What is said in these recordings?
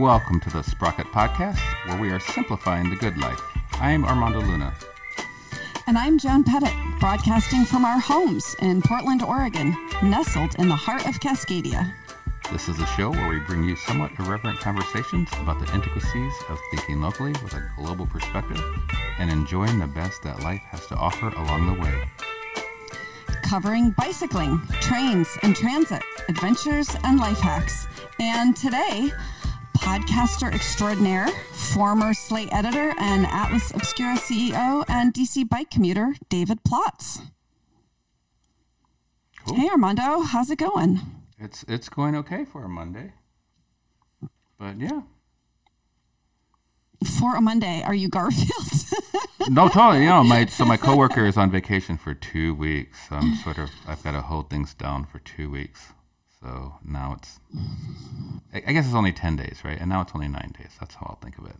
Welcome to the Sprocket Podcast, where we are simplifying the good life. I'm Armando Luna. And I'm Joan Pettit, broadcasting from our homes in Portland, Oregon, nestled in the heart of Cascadia. This is a show where we bring you somewhat irreverent conversations about the intricacies of thinking locally with a global perspective and enjoying the best that life has to offer along the way. Covering bicycling, trains and transit, adventures and life hacks. And today, podcaster extraordinaire, former Slate editor, and Atlas Obscura CEO, and DC bike commuter, David Plotz. Cool. Hey, Armando, how's it going? It's it's going okay for a Monday, but yeah, For a Monday, are you Garfield? no, totally. You know, my so my coworker is on vacation for two weeks. So I'm sort of I've got to hold things down for two weeks. So now it's I guess it's only ten days, right? And now it's only nine days. That's how I'll think of it.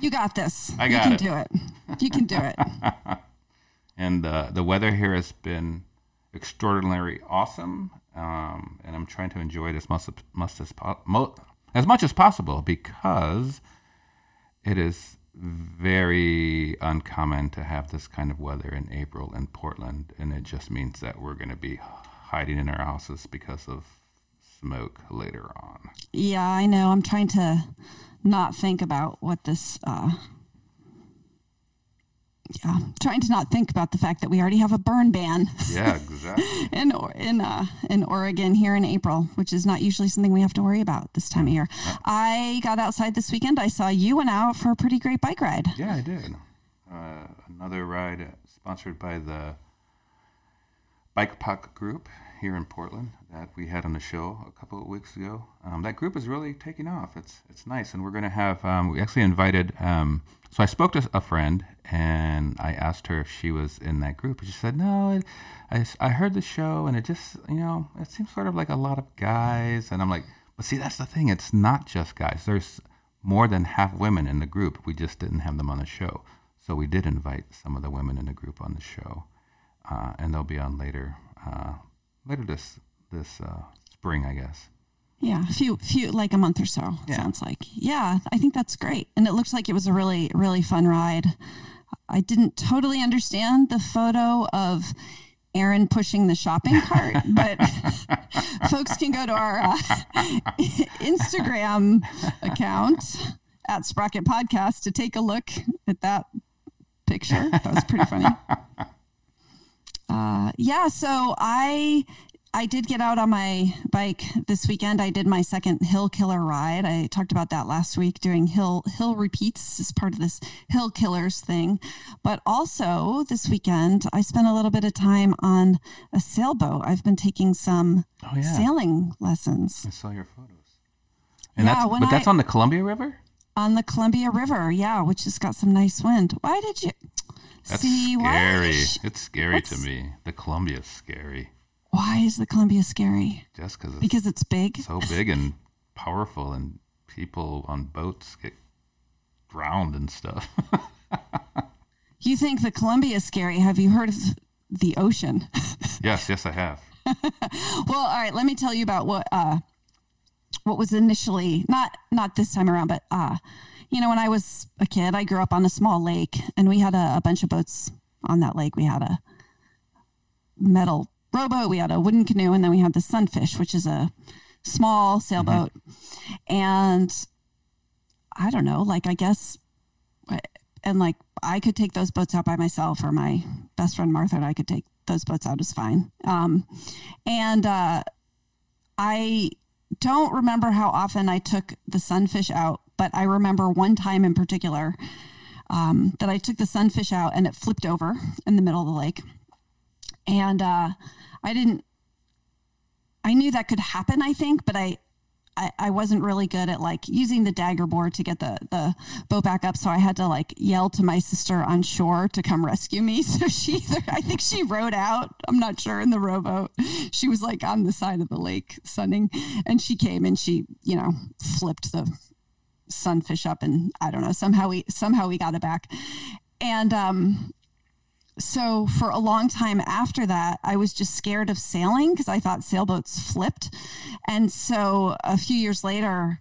you got this. I got it. you can it. do it. You can do it. And uh, the weather here has been extraordinarily awesome, um, and I'm trying to enjoy it as much, much as mo- as much as possible because it is very uncommon to have this kind of weather in April in Portland, and it just means that we're going to be hiding in our houses because of smoke later on. Yeah, I know. I'm trying to not think about what this. Uh, yeah, trying to not think about the fact that we already have a burn ban Yeah, exactly. in in uh, in Oregon here in April, which is not usually something we have to worry about this time of year. I got outside this weekend. I saw you went out for a pretty great bike ride. Yeah, I did. Uh, another ride sponsored by the Bike Puck Group here in Portland that we had on the show a couple of weeks ago. Um, that group is really taking off. It's it's nice, and we're going to have. Um, we actually invited. Um, so I spoke to a friend, and I asked her if she was in that group, she said no. I, I heard the show, and it just you know it seems sort of like a lot of guys, and I'm like, but see that's the thing. It's not just guys. There's more than half women in the group. We just didn't have them on the show. So we did invite some of the women in the group on the show, uh, and they'll be on later, uh, later this this uh, spring, I guess. Yeah, a few few like a month or so. Yeah. Sounds like. Yeah, I think that's great, and it looks like it was a really really fun ride. I didn't totally understand the photo of Aaron pushing the shopping cart, but folks can go to our uh, Instagram account at Sprocket Podcast to take a look at that picture. That was pretty funny. Uh, yeah, so I I did get out on my bike this weekend. I did my second hill killer ride. I talked about that last week doing hill hill repeats as part of this hill killers thing. But also this weekend I spent a little bit of time on a sailboat. I've been taking some Oh yeah, sailing lessons I saw your photos. And Yeah, that's but that's on the Columbia River. on the Columbia River. Yeah, which has got some nice wind. Why did you That's see scary. It's scary to me. The Columbia's scary why is the Columbia scary? just because it's Because it's big. so big and powerful, and people on boats get drowned and stuff. You think the Columbia is scary? Have you heard of the ocean? yes, yes, I have. well, all right. Let me tell you about what uh, what was initially not not this time around, but uh, you know, when I was a kid, I grew up on a small lake, and we had a, a bunch of boats on that lake. We had a metal rowboat, we had a wooden canoe, and then we had the Sunfish, which is a small sailboat. And I don't know, like I guess, and like I could take those boats out by myself, or my best friend Martha and I could take those boats out. Is fine. Um, and uh, I don't remember how often I took the sunfish out, but I remember one time in particular um, that I took the sunfish out and it flipped over in the middle of the lake. And uh, I didn't, I knew that could happen, I think, but I, I, wasn't really good at like using the dagger board to get the, the boat back up. So I had to like yell to my sister on shore to come rescue me. So she either, I think she rowed out, I'm not sure, in the rowboat. She was like on the side of the lake sunning and she came and she, you know, flipped the sunfish up and I don't know, somehow we, somehow we got it back. And, um, so for a long time after that, I was just scared of sailing because I thought sailboats flipped. And so a few years later,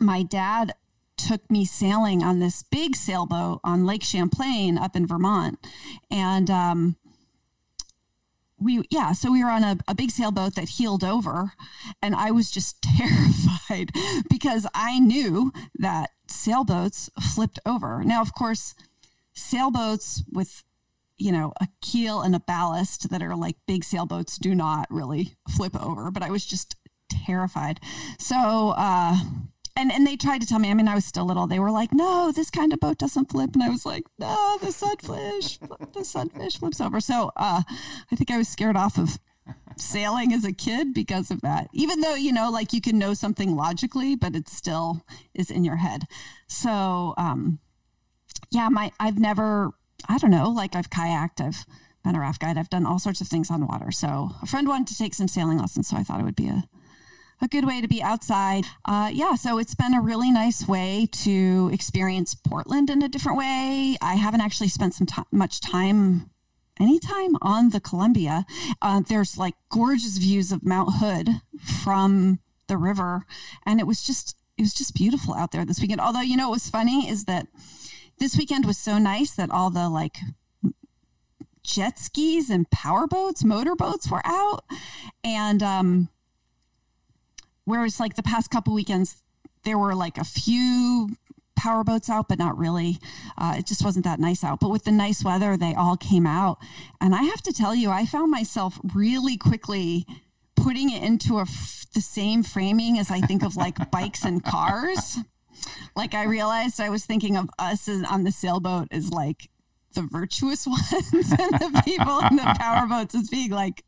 my dad took me sailing on this big sailboat on Lake Champlain up in Vermont. And um, we, yeah, so we were on a, a big sailboat that heeled over. And I was just terrified because I knew that sailboats flipped over. Now, of course, sailboats with you know, a keel and a ballast that are like big sailboats do not really flip over, but I was just terrified. So, uh, and, and they tried to tell me, I mean, I was still little. They were like, no, this kind of boat doesn't flip. And I was like, no, the sunfish, the sunfish flips over. So, uh, I think I was scared off of sailing as a kid because of that. Even though, you know, like you can know something logically, but it still is in your head. So, um, yeah, my, I've never I don't know, like I've kayaked, I've been a raft guide, I've done all sorts of things on water. So a friend wanted to take some sailing lessons, so I thought it would be a a good way to be outside. Uh, yeah, so it's been a really nice way to experience Portland in a different way. I haven't actually spent some time, much time anytime on the Columbia. Uh, there's like gorgeous views of Mount Hood from the river, and it was just it was just beautiful out there this weekend. Although you know what was funny is that this weekend was so nice that all the like jet skis and power boats, motor boats were out. And um, whereas like the past couple weekends, there were like a few power boats out, but not really. Uh, it just wasn't that nice out. But with the nice weather, they all came out. And I have to tell you, I found myself really quickly putting it into a f- the same framing as I think of like bikes and cars like I realized I was thinking of us as, on the sailboat as like the virtuous ones and the people in the powerboats as being like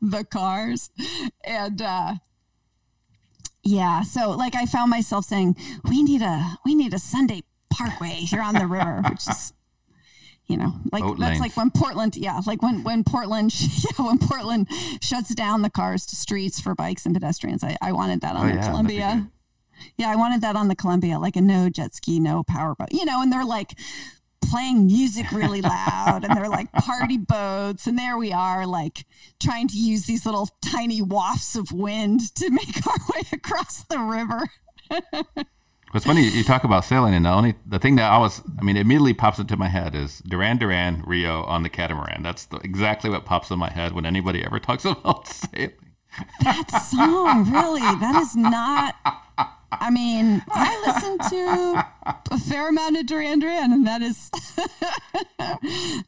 the cars. And uh yeah, so like I found myself saying, we need a we need a Sunday parkway here on the river, which is you know, like Boat that's length. like when Portland, yeah, like when when Portland, yeah, when Portland shuts down the cars to streets for bikes and pedestrians. I, I wanted that on oh, the yeah, Columbia. Yeah, I wanted that on the Columbia, like a no jet ski, no powerboat, you know, and they're like playing music really loud and they're like party boats. And there we are, like trying to use these little tiny wafts of wind to make our way across the river. What's funny, you talk about sailing, and the only the thing that I was, I mean, immediately pops into my head is Duran Duran Rio on the catamaran. That's the, exactly what pops in my head when anybody ever talks about sailing. That song, really, that is not I mean, I listen to a fair amount of Duran Duran, and that is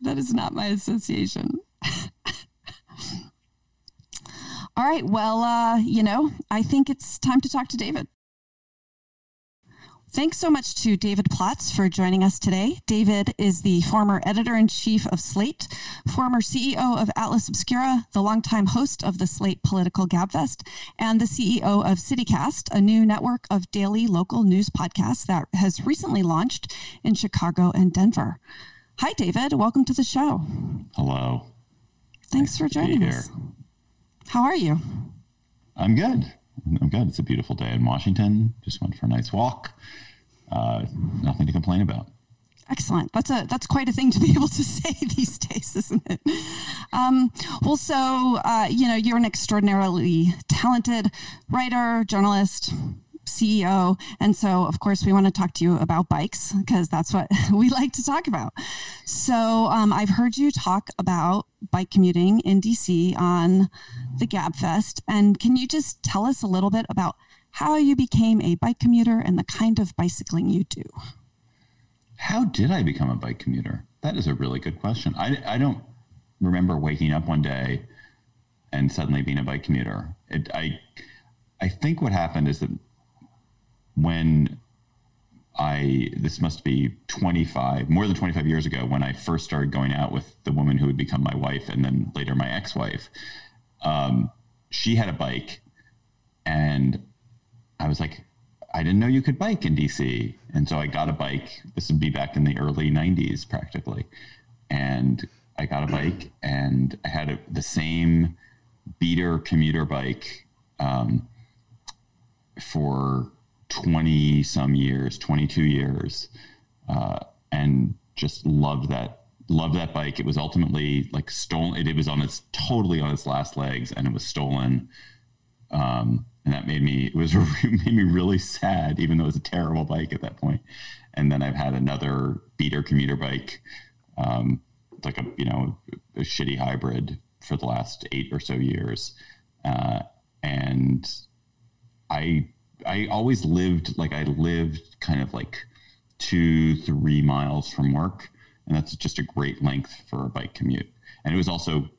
that is not my association. All right. Well, uh, you know, I think it's time to talk to David. Thanks so much to David Plotz for joining us today. David is the former editor in chief of Slate, former CEO of Atlas Obscura, the longtime host of the Slate Political Gabfest, and the CEO of CityCast, a new network of daily local news podcasts that has recently launched in Chicago and Denver. Hi, David. Welcome to the show. Hello. Thanks nice for joining us. How are you? I'm good. I'm good. It's a beautiful day in Washington. Just went for a nice walk uh, nothing to complain about. Excellent. That's a that's quite a thing to be able to say these days, isn't it? Um, well, so uh, you know, you're an extraordinarily talented writer, journalist, CEO, and so of course we want to talk to you about bikes because that's what we like to talk about. So um, I've heard you talk about bike commuting in DC on the Gabfest, and can you just tell us a little bit about how you became a bike commuter and the kind of bicycling you do. How did I become a bike commuter? That is a really good question. I, I don't remember waking up one day and suddenly being a bike commuter. It, I, I think what happened is that when I, this must be 25, more than 25 years ago, when I first started going out with the woman who would become my wife and then later my ex wife, um, she had a bike and I was like, I didn't know you could bike in DC. And so I got a bike. This would be back in the early 90s, practically. And I got a bike and I had a, the same beater commuter bike um, for 20 some years, 22 years, uh, and just loved that Love that bike. It was ultimately like stolen. It, it, was on its totally on its last legs, and it was stolen. Um, and that made me it was made me really sad, even though it was a terrible bike at that point. And then I've had another beater commuter bike, um, like a you know a shitty hybrid for the last eight or so years, uh, and I I always lived like I lived kind of like two three miles from work and that's just a great length for a bike commute. And it was also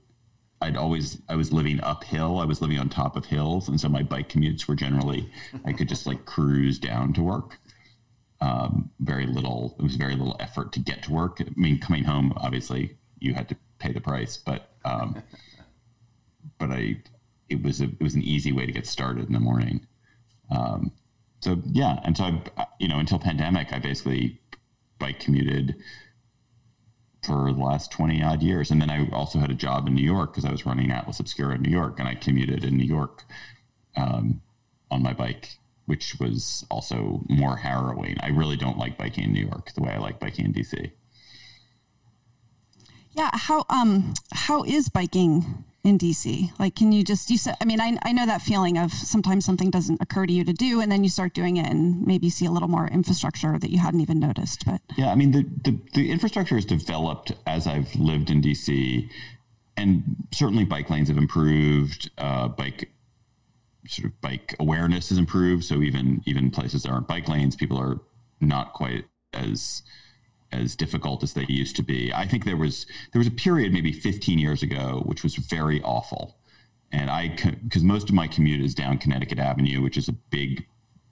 I'd always I was living uphill. I was living on top of hills, and so my bike commutes were generally I could just like cruise down to work. Um, very little. It was very little effort to get to work. I mean, coming home, obviously, you had to pay the price, but um, but I it was a, it was an easy way to get started in the morning. Um, so yeah, and so I you know until pandemic, I basically bike commuted for the last 20 odd years. And then I also had a job in New York because I was running Atlas Obscura in New York and I commuted in New York um, on my bike, which was also more harrowing. I really don't like biking in New York the way I like biking in DC. Yeah. How, um, how is biking in DC? Like, can you just, you said, I mean, I, I know that feeling of sometimes something doesn't occur to you to do, and then you start doing it and maybe see a little more infrastructure that you hadn't even noticed. But yeah, I mean, the, the, the infrastructure has developed as I've lived in DC, and certainly bike lanes have improved. Uh, bike sort of bike awareness has improved. So even, even places that aren't bike lanes, people are not quite as, as difficult as they used to be. I think there was there was a period maybe 15 years ago which was very awful, and I because most of my commute is down Connecticut Avenue, which is a big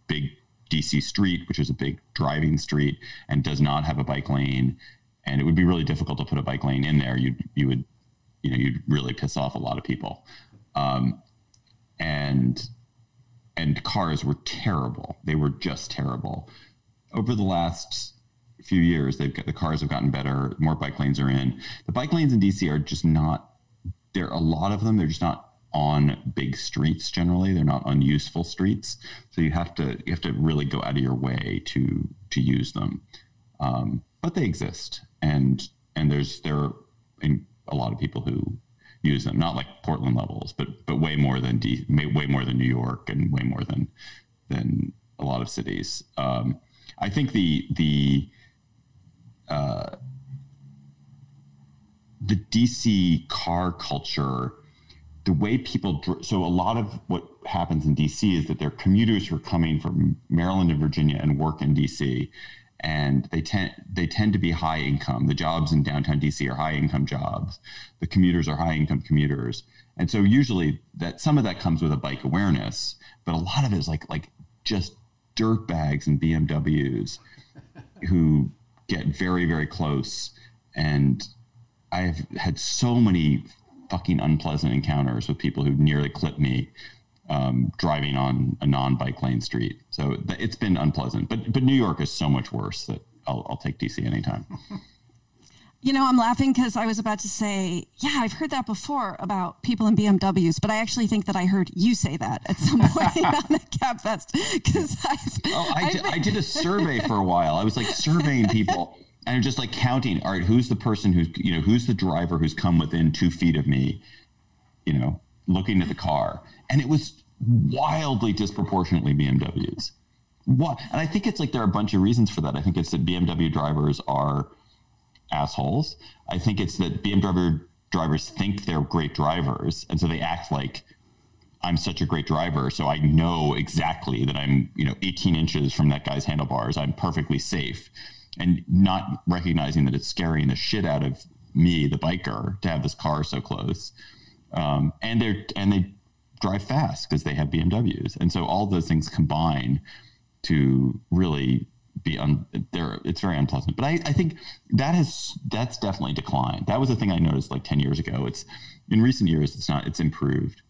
big DC street, which is a big driving street and does not have a bike lane, and it would be really difficult to put a bike lane in there. You you would you know you'd really piss off a lot of people, um, and and cars were terrible. They were just terrible. Over the last few years, they've got the cars have gotten better. More bike lanes are in. The bike lanes in DC are just not. There are a lot of them. They're just not on big streets generally. They're not on useful streets. So you have to you have to really go out of your way to to use them. Um, but they exist, and and there's there are a lot of people who use them. Not like Portland levels, but but way more than D, way more than New York, and way more than than a lot of cities. Um, I think the the uh, the DC car culture, the way people, so a lot of what happens in DC is that there are commuters who are coming from Maryland and Virginia and work in DC, and they tend they tend to be high income. The jobs in downtown DC are high income jobs. The commuters are high income commuters, and so usually that some of that comes with a bike awareness, but a lot of it is like like just dirt bags and BMWs who get very, very close. And I've had so many fucking unpleasant encounters with people who nearly clipped me um, driving on a non-bike lane street. So it's been unpleasant. But but New York is so much worse that I'll, I'll take DC anytime. You know, I'm laughing because I was about to say, yeah, I've heard that before about people in BMWs, but I actually think that I heard you say that at some point on the Gabfest. Because oh, I, I did a survey for a while. I was like surveying people and just like counting. All right, who's the person who's you know who's the driver who's come within two feet of me? You know, looking at the car, and it was wildly disproportionately BMWs. What? And I think it's like there are a bunch of reasons for that. I think it's that BMW drivers are assholes. I think it's that BMW drivers think they're great drivers, and so they act like I'm such a great driver, so I know exactly that I'm, you know, 18 inches from that guy's handlebars. I'm perfectly safe, and not recognizing that it's scaring the shit out of me, the biker, to have this car so close. Um, and they're and they drive fast because they have BMWs, and so all those things combine to really be un, there. It's very unpleasant. But I, I think that has that's definitely declined. That was a thing I noticed like ten years ago. It's in recent years. It's not. It's improved.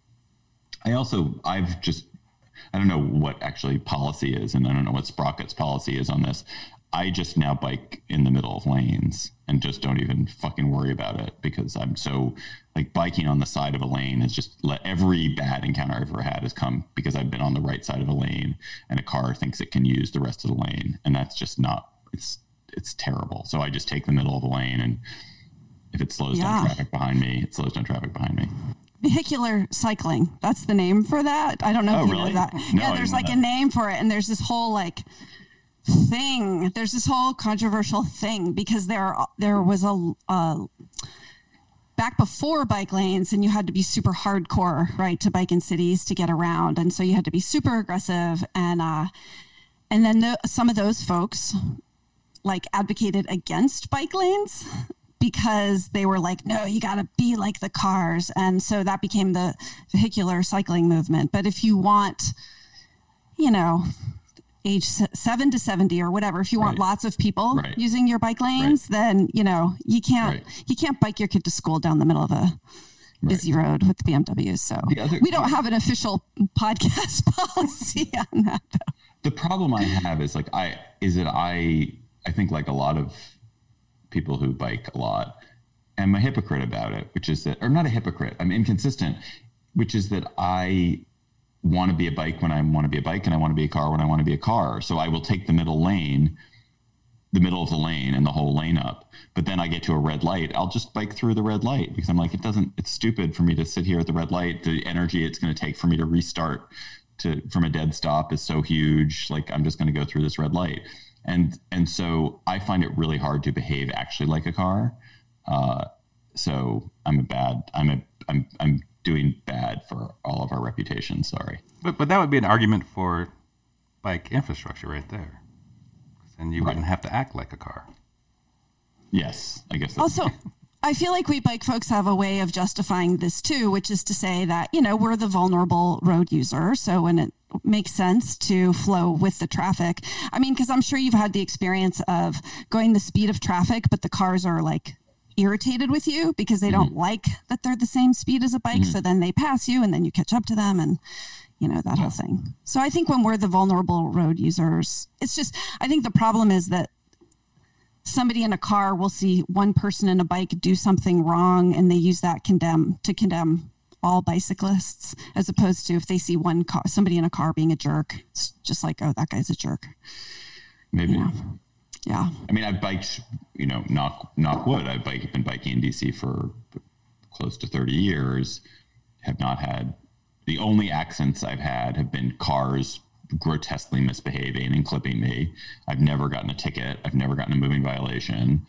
I also I've just I don't know what actually policy is, and I don't know what Sprocket's policy is on this. I just now bike in the middle of lanes and just don't even fucking worry about it because I'm so like biking on the side of a lane has just let every bad encounter I've ever had has come because I've been on the right side of a lane and a car thinks it can use the rest of the lane and that's just not it's it's terrible. So I just take the middle of the lane and If it slows Yeah. down traffic behind me, it slows down traffic behind me. vehicular cycling. That's the name for that. I don't know Oh, if you really? know that. No, yeah, there's like that. a name for it, and there's this whole like thing. There's this whole controversial thing because there there was a, back before bike lanes, and you had to be super hardcore, right, to bike in cities to get around, and so you had to be super aggressive, and uh, and then the, some of those folks like advocated against bike lanes because they were like, no, you got to be like the cars. And so that became the vehicular cycling movement. But if you want, you know, age seven to 70 or whatever, if you want Right. lots of people Right. using your bike lanes, then, you know, you can't, Right. you can't bike your kid to school down the middle of a busy road with BMWs. So The other- we don't have an official podcast policy on that. Though. the problem I have is like I is that I I think like a lot of people who bike a lot am a hypocrite about it, which is that or not a hypocrite, I'm inconsistent, which is that I want to be a bike when I want to be a bike and I want to be a car when I want to be a car. So I will take the middle lane, the middle of the lane and the whole lane up. But then I get to a red light, I'll just bike through the red light because I'm like, it doesn't, it's stupid for me to sit here at the red light. The energy it's going to take for me to restart to from a dead stop is so huge. Like I'm just going to go through this red light. And, and so I find it really hard to behave actually like a car. Uh, so I'm a bad, I'm a, I'm, I'm doing bad for all of our reputations. Sorry. But but that would be an argument for bike infrastructure right there. And you wouldn't have to act like a car. Yes, I guess. That's, Also, I feel like we bike folks have a way of justifying this too, which is to say that, you know, we're the vulnerable road user. So when it makes sense to flow with the traffic, I mean, because I'm sure you've had the experience of going the speed of traffic, but the cars are like irritated with you because they mm-hmm. don't like that they're the same speed as a bike. Mm-hmm. So then they pass you and then you catch up to them and, you know, that whole thing. So I think when we're the vulnerable road users, it's just, I think the problem is that somebody in a car will see one person in a bike do something wrong and they use that condemn to condemn all bicyclists as opposed to if they see one car somebody in a car being a jerk it's just like oh that guy's a jerk maybe. yeah yeah I mean, I've biked, you know, knock knock wood. I've bike, been biking in DC for close to thirty years. Have not had the only accidents I've had have been cars grotesquely misbehaving and clipping me. I've never gotten a ticket. I've never gotten a moving violation.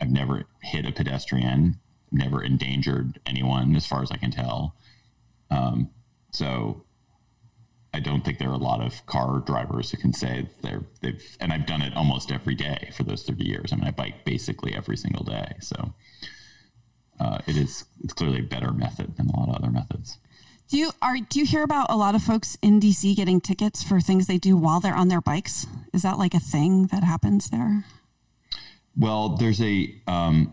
I've never hit a pedestrian. Never endangered anyone, as far as I can tell. Um, so I don't think there are a lot of car drivers who can say they're they've and I've done it almost every day for those 30 years. I mean, I bike basically every single day. So uh, it is it's clearly a better method than a lot of other methods. do you are do you hear about a lot of folks in dc getting tickets for things they do while they're on their bikes is that like a thing that happens there Well, there's a um,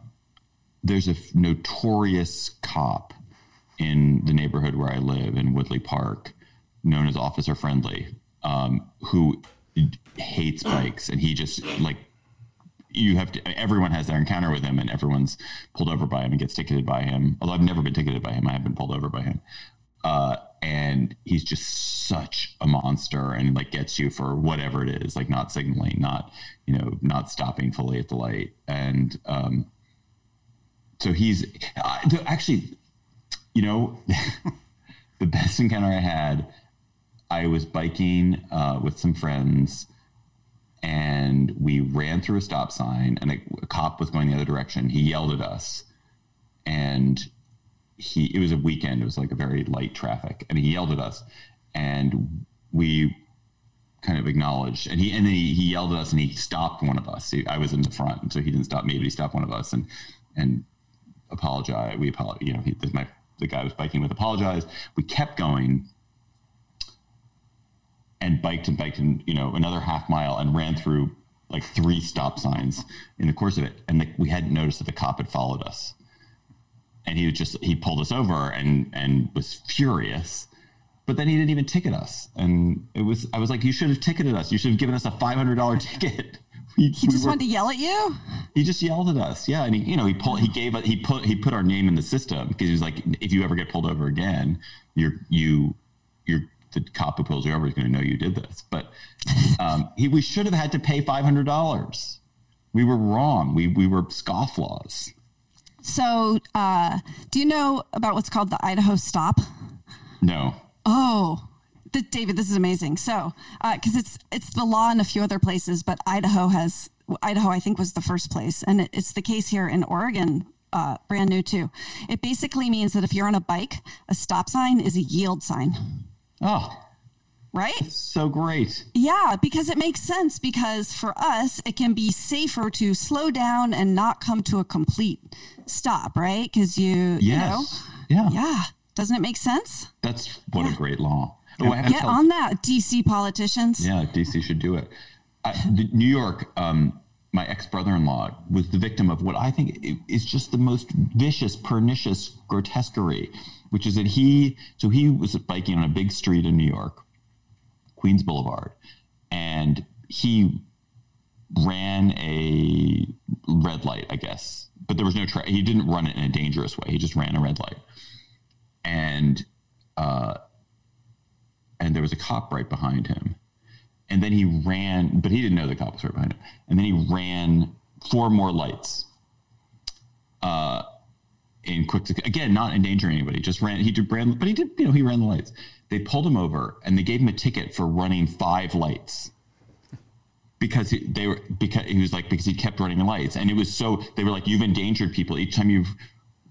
there's a notorious cop in the neighborhood where I live in Woodley Park, known as Officer Friendly, um, who hates bikes, and he just like you have to. Everyone has their encounter with him, and everyone's pulled over by him and gets ticketed by him. Although I've never been ticketed by him, I have been pulled over by him. Uh, and he's just such a monster and like gets you for whatever it is like not signaling not you know not stopping fully at the light and um so he's uh, actually you know the best encounter i had i was biking uh, with some friends and we ran through a stop sign and a, a cop was going the other direction. He yelled at us and he it was a weekend. It was like a very light traffic and he yelled at us and we kind of acknowledged and he and then he, he yelled at us and he stopped one of us. He- i was in the front so he didn't stop me but he stopped one of us and and apologized we apologize you know he, my the guy I was biking with apologized. We kept going and biked and biked and you know another half mile and ran through like three stop signs in the course of it. And the, we hadn't noticed that the cop had followed us. And he just he pulled us over and and was furious but then he didn't even ticket us. And it was i was like you should have ticketed us. You should have given us a $500 ticket. We, he just wanted to yell at you? He just yelled at us. Yeah and he you know he pulled he gave he put he put our name in the system because he was like if you ever get pulled over again you're you you're the cop who pulls you over is going to know you did this but um, he we should have had to pay $500 we were wrong we we were scofflaws So, uh, do you know about what's called the Idaho Stop? No. Oh, th- David, this is amazing. So, because it's it's the law in a few other places, but Idaho has Idaho, I think, was the first place, and it, it's the case here in Oregon. Uh, brand new too. It basically means that if you're on a bike, a stop sign is a yield sign, Oh, right? so great. Yeah, because it makes sense. Because for us, it can be safer to slow down and not come to a complete stop, right? Because you, Yes. you yeah. know, yeah. Doesn't it make sense? That's what Yeah. a great law. Oh, I have to Get on that, DC politicians. Yeah, DC should do it. The- New York, um, my ex brother in law was the victim of what I think is just the most vicious, pernicious grotesquerie, which is that he, so he was biking on a big street in New York, Queens Boulevard, and he ran a red light, I guess, but there was no track. He didn't run it in a dangerous way. He just ran a red light. And, uh, and there was a cop right behind him and then he ran, but he didn't know the cop was right behind him. And then he ran four more lights, uh, in quick again, not endangering anybody. Just ran. He did ran, but he did. You know, he ran the lights. They pulled him over and they gave him a ticket for running five lights because he, they were because he was like because he kept running the lights and it was so they were like you've endangered people each time you've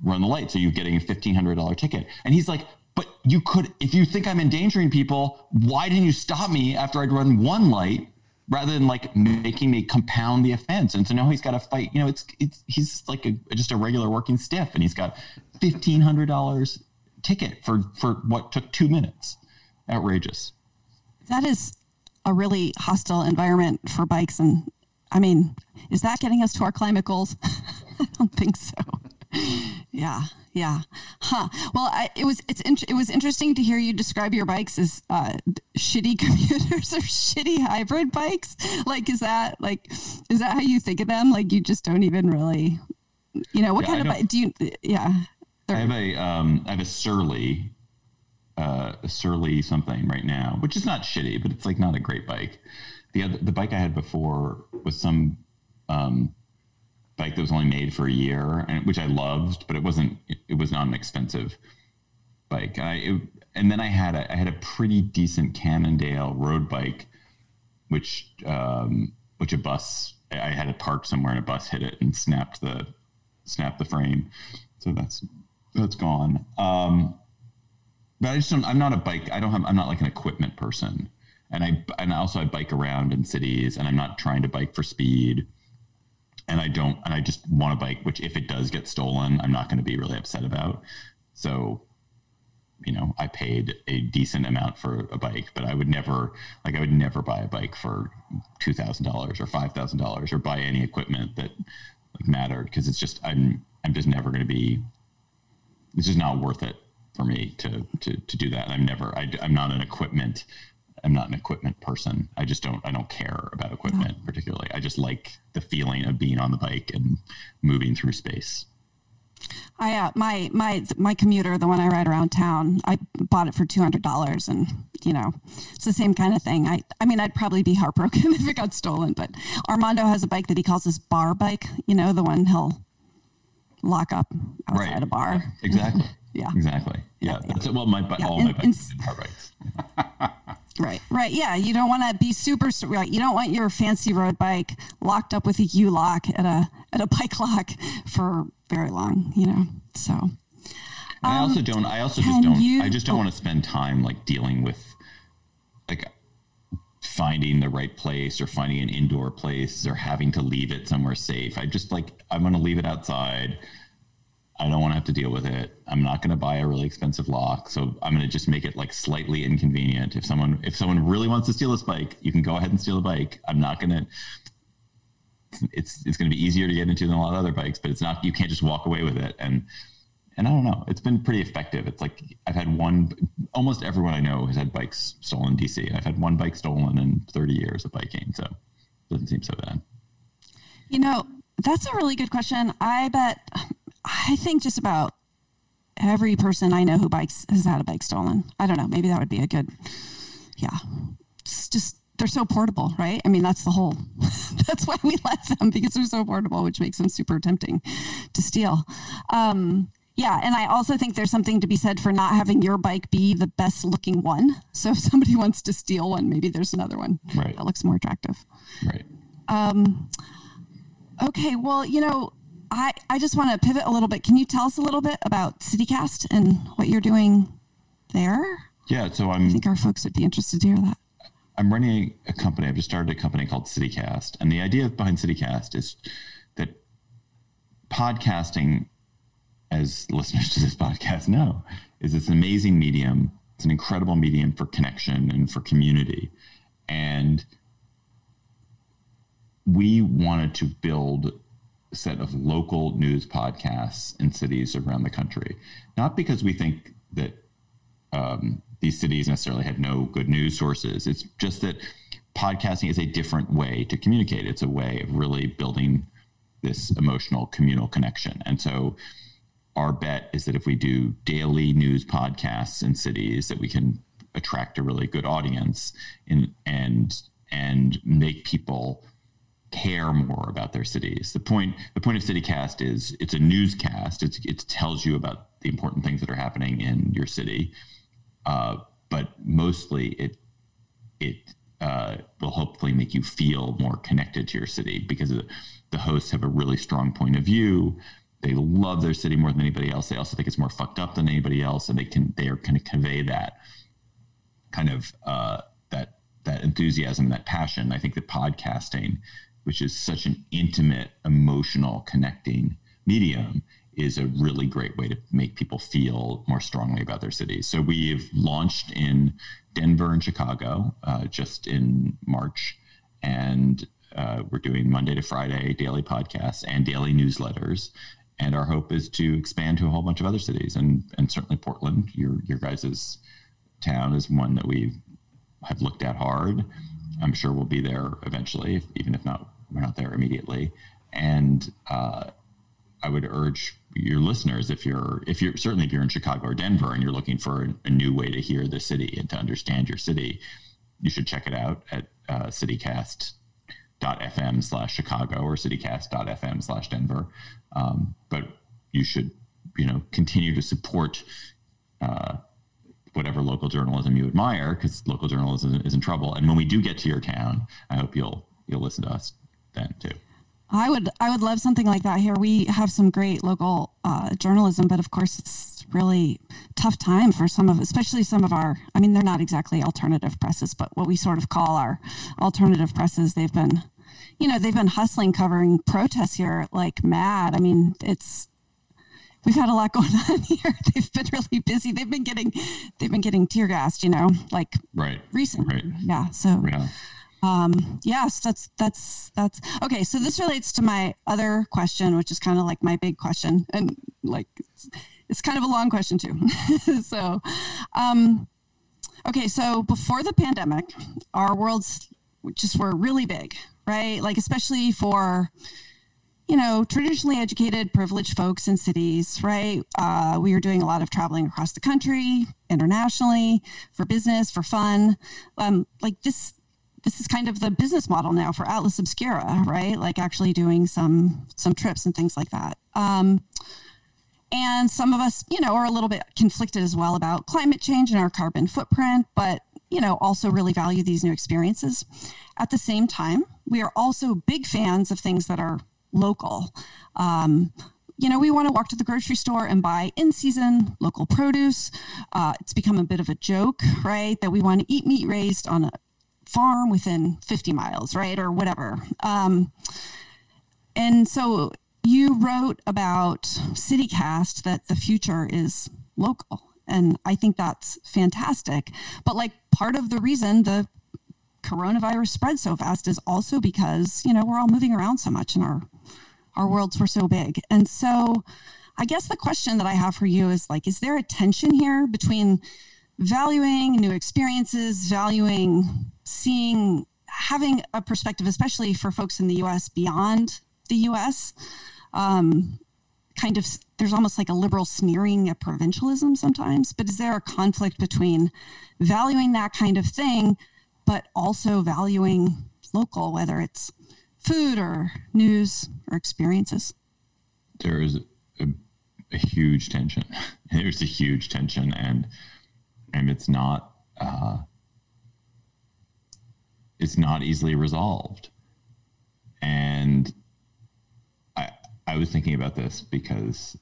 run the light so you're getting a fifteen hundred dollar ticket and he's like but you could if you think I'm endangering people why didn't you stop me after I'd run one light rather than like making me compound the offense and so now he's got to fight you know it's it's he's like a, just a regular working stiff and he's got fifteen hundred dollars ticket for for what took two minutes outrageous That is a really hostile environment for bikes. And I mean, is that getting us to our climate goals? I don't think so. Yeah, yeah, huh? Well, I, it was it's int- it was interesting to hear you describe your bikes as uh, shitty commuters or shitty hybrid bikes. Like, is that like is that how you think of them? Like, you just don't even really, you know, what Yeah, kind of bike do you? Yeah, I have a um, I have a Surly, uh, a Surly something right now, which is not shitty, but it's like not a great bike. The other the bike I had before was some um, bike that was only made for a year, and which I loved, but it wasn't. It was not an expensive bike. I it, and then I had a I had a pretty decent Cannondale road bike, which um, which a bus I had it parked somewhere and a bus hit it and snapped the snapped the frame. So that's that's gone. Um, but I just don't. I'm not a bike. I don't have. I'm not like an equipment person. And I and also I bike around in cities, and I'm not trying to bike for speed. And I don't. And I just want a bike, which if it does get stolen, I'm not going to be really upset about. So, you know, I paid a decent amount for a bike, but I would never like I would never buy a bike for two thousand dollars or five thousand dollars or buy any equipment that like mattered because it's just I'm I'm just never going to be it's just not worth it for me to to to do that. And I'm never I, I'm not an equipment I'm not an equipment person. I just don't I don't care about equipment oh. particularly. I just like the feeling of being on the bike and moving through space. I uh, my my my commuter, the one I ride around town, I bought it for two hundred dollars, and you know, it's the same kind of thing. I I mean, I'd probably be heartbroken if it got stolen. But Armando has a bike that he calls his bar bike. You know, the one he'll lock up outside a bar. Exactly. Yeah. Exactly. Yeah. Yeah, That's well my Yeah, all my bikes and- are bikes. Right, right. Yeah, you don't want to be super right. You don't want your fancy road bike locked up with a U lock at a at a bike lock for very long. You know, so. And I also don't. I also just Um, don't. you- I just don't want to spend time like dealing with, like, finding the right place or finding an indoor place or having to leave it somewhere safe. I just like I'm going to leave it outside. I don't want to have to deal with it. I'm not going to buy a really expensive lock, so I'm going to just make it like slightly inconvenient. If someone if someone really wants to steal this bike, you can go ahead and steal the bike. I'm not going to. It's it's going to be easier to get into than a lot of other bikes, but it's not. You can't just walk away with it and and I don't know. It's been pretty effective. It's like I've had one. Almost everyone I know has had bikes stolen DC, I've had one bike stolen in 30 years of biking, so it doesn't seem so bad. You know, that's a really good question. I bet, I think just about every person I know who bikes has had a bike stolen. I don't know. Maybe that would be a good, yeah. Just they're so portable, right? I mean, that's the whole, that's why we let them because they're so portable, which makes them super tempting to steal. Um, yeah, and I also think there's something to be said for not having your bike be the best looking one. So if somebody wants to steal one, maybe there's another one right. that looks more attractive. Right. Um, okay, well, you know, I, I just want to pivot a little bit. Can you tell us a little bit about CityCast and what you're doing there? Yeah, so I'm. I think our folks would be interested to hear that. I'm running a company. I've just started a company called CityCast, and the idea behind CityCast is that podcasting, as listeners to this podcast know, is this amazing medium. It's an incredible medium for connection and for community, and we wanted to build a set of local news podcasts in cities around the country, not because we think that um, these cities necessarily had no good news sources. It's just that podcasting is a different way to communicate. It's a way of really building this emotional communal connection. And so our bet is that if we do daily news podcasts in cities that we can attract a really good audience in, and and make people care more about their cities. The point the point of CityCast is it's a newscast. It's it tells you about the important things that are happening in your city uh, but mostly it it uh, will hopefully make you feel more connected to your city because the hosts have a really strong point of view. They love their city more than anybody else. They also think it's more fucked up than anybody else, and they can they are kind of convey that kind of uh, that that enthusiasm and that passion. I think that podcasting, which is such an intimate, emotional, connecting medium, is a really great way to make people feel more strongly about their cities. So we've launched in Denver and Chicago uh, just in March, and uh, we're doing Monday to Friday daily podcasts and daily newsletters. And our hope is to expand to a whole bunch of other cities, and and certainly Portland, your your guys's town, is one that we have looked at hard. I'm sure we'll be there eventually, even if not we're not there immediately. And uh, I would urge your listeners, if you're if you're certainly if you're in Chicago or Denver and you're looking for a, new way to hear the city and to understand your city, you should check it out at uh, citycast.fm slash Chicago or citycast.fm slash Denver. Um, but you should, you know, continue to support uh, whatever local journalism you admire because local journalism is in trouble. And when we do get to your town, I hope you'll you'll listen to us then too. I would I would love something like that here. We have some great local uh, journalism, but of course it's really tough time for some of, especially some of our. I mean, they're not exactly alternative presses, but what we sort of call our alternative presses. They've been, you know, they've been hustling covering protests here like mad. I mean, it's we've had a lot going on here. They've been really busy. They've been getting they've been getting tear gassed, you know, like right recently. Right. Yeah. So. Yeah um, yes, that's that's that's okay. So this relates to my other question, which is kind of like my big question, and like it's, it's kind of a long question too. so, um, okay, so before the pandemic, our worlds just were really big, right? Like especially for you know traditionally educated, privileged folks in cities, right? Uh, we were doing a lot of traveling across the country, internationally, for business, for fun. Um, like this this is kind of the business model now for Atlas Obscura, right? Like actually doing some some trips and things like that. Um, and some of us, you know, are a little bit conflicted as well about climate change and our carbon footprint, but you know, also really value these new experiences. At the same time, we are also big fans of things that are local. Um, you know, we want to walk to the grocery store and buy in season local produce. Uh, it's become a bit of a joke, right? That we want to eat meat raised on a farm within 50 miles, right? Or whatever. Um, and so you wrote about CityCast that the future is local. And I think that's fantastic. But like part of the reason the coronavirus spread so fast is also because, you know, we're all moving around so much and our our worlds were so big. And so I guess the question that I have for you is like, is there a tension here between valuing new experiences, valuing seeing having a perspective, especially for folks in the US beyond the US, um, kind of there's almost like a liberal sneering at provincialism sometimes. But is there a conflict between valuing that kind of thing, but also valuing local, whether it's food or news or experiences. There is a, a huge tension. There's a huge tension, and and it's not uh, it's not easily resolved. And I I was thinking about this because,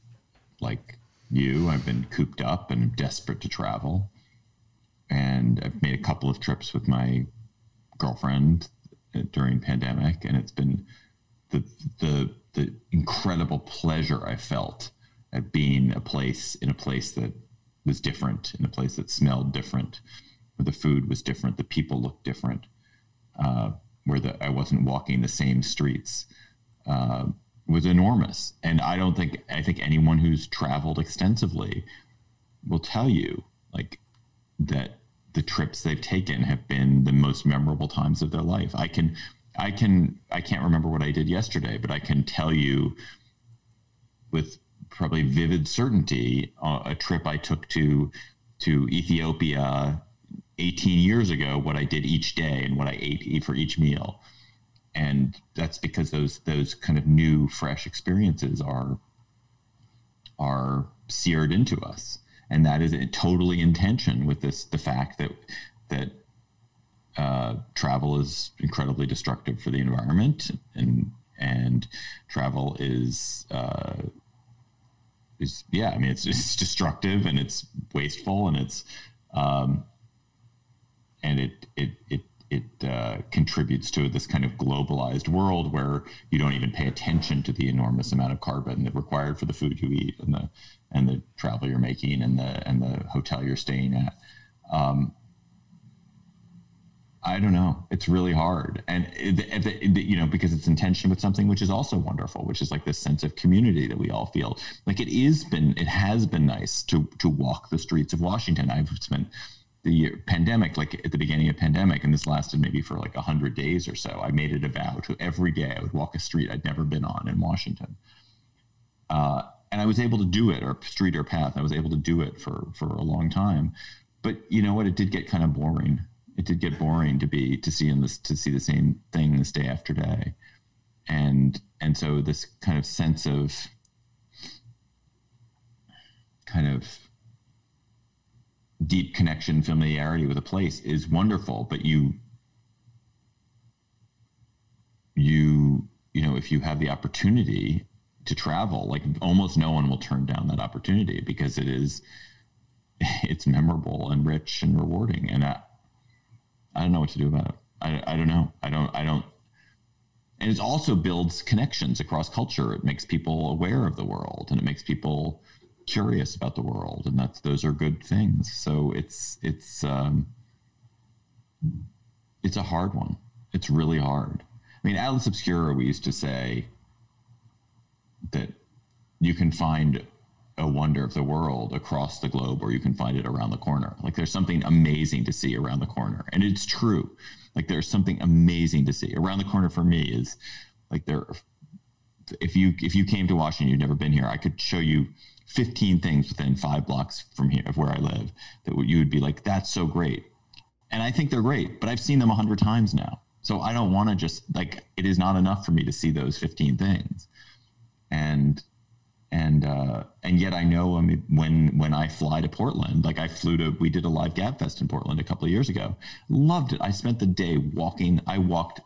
like you, I've been cooped up and desperate to travel, and I've made a couple of trips with my girlfriend during pandemic, and it's been the the the incredible pleasure I felt at being a place in a place that was different, in a place that smelled different, where the food was different, the people looked different, uh, where the I wasn't walking the same streets. Uh, was enormous, and I don't think I think anyone who's traveled extensively will tell you like that the trips they've taken have been the most memorable times of their life. I can, I can, I can't remember what I did yesterday, but I can tell you with probably vivid certainty uh, a trip I took to to Ethiopia 18 years ago. What I did each day and what I ate for each meal, and that's because those those kind of new, fresh experiences are are seared into us and that is totally in tension with this the fact that that uh, travel is incredibly destructive for the environment and and travel is uh, is yeah I mean it's it's destructive and it's wasteful and it's um, and it it it it uh, contributes to this kind of globalized world where you don't even pay attention to the enormous amount of carbon that required for the food you eat and the and the travel you're making and the and the hotel you're staying at. Um, I don't know. It's really hard, and it, it, it, you know because it's in tension with something which is also wonderful, which is like this sense of community that we all feel. Like it is been, it has been nice to to walk the streets of Washington. I've spent the pandemic, like at the beginning of pandemic, and this lasted maybe for like hundred days or so. I made it a vow to every day I would walk a street I'd never been on in Washington. Uh, and I was able to do it, or street or path. I was able to do it for for a long time. But you know what? It did get kind of boring. It did get boring to be to see in this to see the same thing this day after day, and and so this kind of sense of kind of deep connection, familiarity with a place is wonderful, but you you you know if you have the opportunity to travel like almost no one will turn down that opportunity because it is it's memorable and rich and rewarding. And i i don't know what to do about it. I, I don't know. I don't i don't. And it also builds connections across culture. It makes people aware of the world and it makes people curious about the world and that's those are good things. So it's it's um it's a hard one. It's really hard. I mean atlas obscura we used to say that you can find a wonder of the world across the globe or you can find it around the corner. Like there's something amazing to see around the corner and it's true. Like there's something amazing to see. Around the corner for me is like there if you if you came to washington you've never been here i could show you 15 things within five blocks from here of where i live that you would be like that's so great and i think they're great but i've seen them a hundred times now so i don't want to just like it is not enough for me to see those 15 things and and uh, and yet I know I mean, when when I fly to Portland, like I flew to, we did a live Gabfest in Portland a couple of years ago. Loved it. I spent the day walking. I walked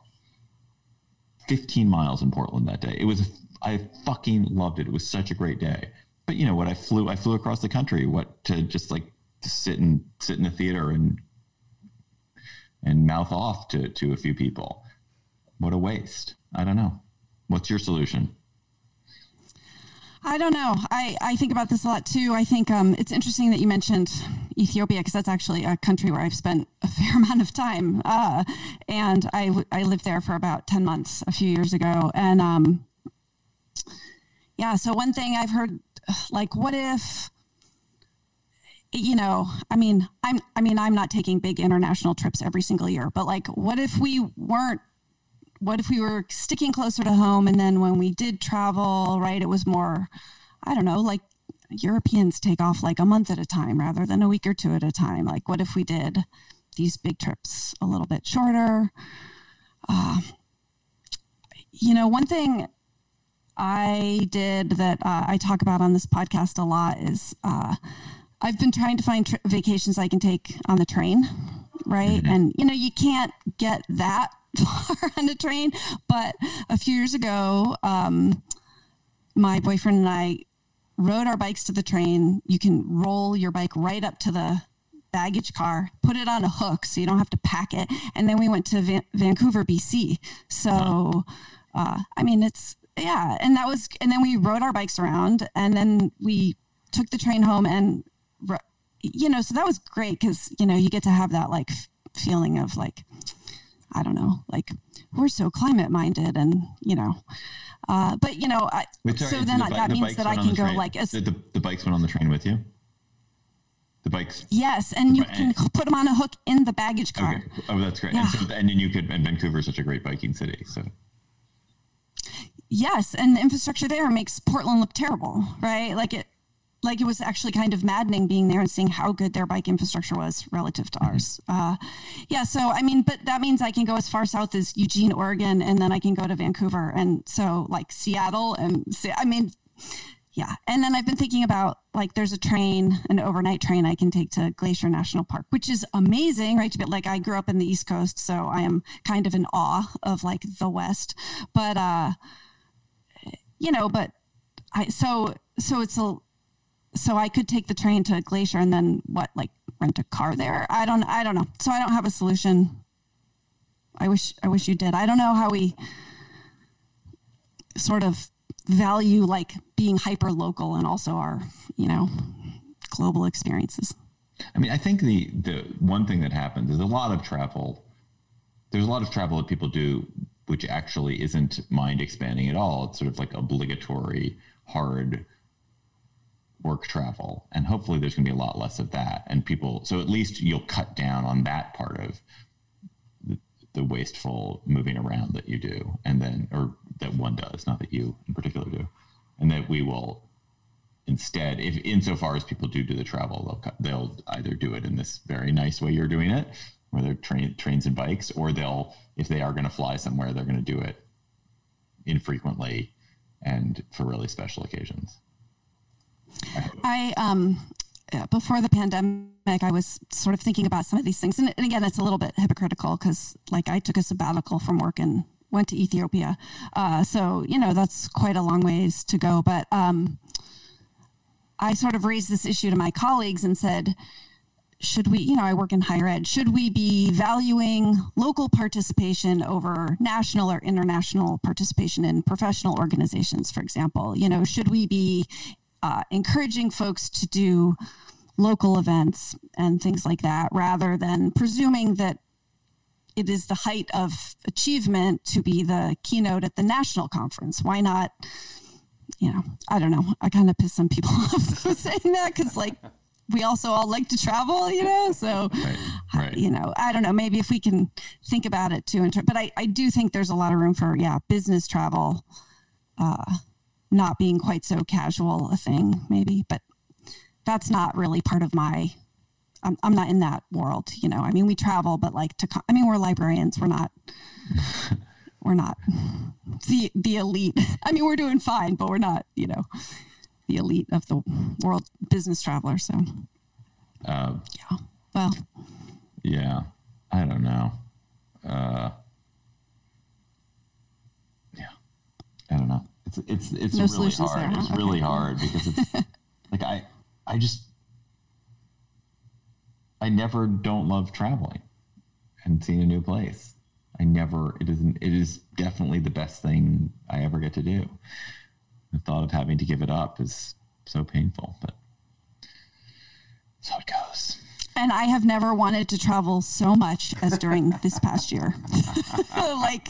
15 miles in Portland that day. It was I fucking loved it. It was such a great day. But you know what? I flew I flew across the country. What to just like to sit and sit in the theater and and mouth off to to a few people. What a waste. I don't know. What's your solution? I don't know. I, I think about this a lot too. I think um, it's interesting that you mentioned Ethiopia because that's actually a country where I've spent a fair amount of time. Uh, and I, I lived there for about 10 months a few years ago. And um, yeah, so one thing I've heard, like, what if, you know, I mean, I'm, I mean, I'm not taking big international trips every single year, but like, what if we weren't what if we were sticking closer to home and then when we did travel right it was more i don't know like europeans take off like a month at a time rather than a week or two at a time like what if we did these big trips a little bit shorter. Uh, you know, one thing I did that uh, I talk about on this podcast a lot is uh, I've been trying to find tr- vacations I can take on the train, right? Mm-hmm. And, you know, you can't get that far on the train. But a few years ago, um, my boyfriend and I rode our bikes to the train. You can roll your bike right up to the baggage car, put it on a hook so you don't have to pack it. And then we went to Van- Vancouver, BC. So, uh, I mean, it's, yeah. And that was, and then we rode our bikes around and then we took the train home and, you know, so that was great because, you know, you get to have that like feeling of like, I don't know, like we're so climate minded and, you know, uh, but you know, I, so then the, that the means that I can go like as, the, the, the bikes went on the train with you. The bikes. Yes, and you can put them on a hook in the baggage car. Okay. Oh, that's great. Yeah. And, so, and then you could. And Vancouver is such a great biking city, so. Yes, and the infrastructure there makes Portland look terrible, right? Like it, like it was actually kind of maddening being there and seeing how good their bike infrastructure was relative to ours. Uh, yeah, so I mean, but that means I can go as far south as Eugene, Oregon, and then I can go to Vancouver, and so like Seattle, and I mean, yeah. And then I've been thinking about like there's a train, an overnight train I can take to Glacier National Park, which is amazing, right? To be like I grew up in the East Coast, so I am kind of in awe of like the West, but uh, you know, but I so so it's a so I could take the train to Glacier and then what, like rent a car there? I don't, I don't know. So I don't have a solution. I wish, I wish you did. I don't know how we sort of value like being hyper local and also our, you know, global experiences. I mean, I think the the one thing that happens is a lot of travel. There's a lot of travel that people do, which actually isn't mind expanding at all. It's sort of like obligatory, hard work travel. And hopefully there's going to be a lot less of that. And people so at least you'll cut down on that part of the, the, wasteful moving around that you do. And then or that one does not that you in particular do. And that we will instead if insofar as people do do the travel they'll they'll either do it in this very nice way you're doing it where they're train, trains and bikes or they'll if they are going to fly somewhere they're going to do it infrequently and for really special occasions. I um before the pandemic, I was sort of thinking about some of these things, and, and again, it's a little bit hypocritical because like I took a sabbatical from work and went to Ethiopia, uh, so you know that's quite a long ways to go. But um, I sort of raised this issue to my colleagues and said, should we, you know, I work in higher ed, should we be valuing local participation over national or international participation in professional organizations, for example? You know, should we be uh, encouraging folks to do local events and things like that rather than presuming that it is the height of achievement to be the keynote at the national conference. Why not? You know, I don't know. I kind of piss some people off saying that because, like, we also all like to travel, you know. So, right, right. you know, I don't know. Maybe if we can think about it too. But I, I do think there's a lot of room for yeah, business travel. Uh, not being quite so casual a thing, maybe, but that's not really part of my. I'm, I'm not in that world, you know. I mean, we travel, but like to, I mean, we're librarians. We're not, we're not the the elite. I mean, we're doing fine, but we're not, you know, the elite of the world business traveler. So, uh, yeah. Well, yeah. I don't know. Uh, yeah. I don't know. It's it's it's no really hard. There, huh? It's really hard because it's like I I just I never don't love traveling and seeing a new place. I never it isn't it is definitely the best thing I ever get to do. The thought of having to give it up is so painful, but so it goes. And I have never wanted to travel so much as during this past year. like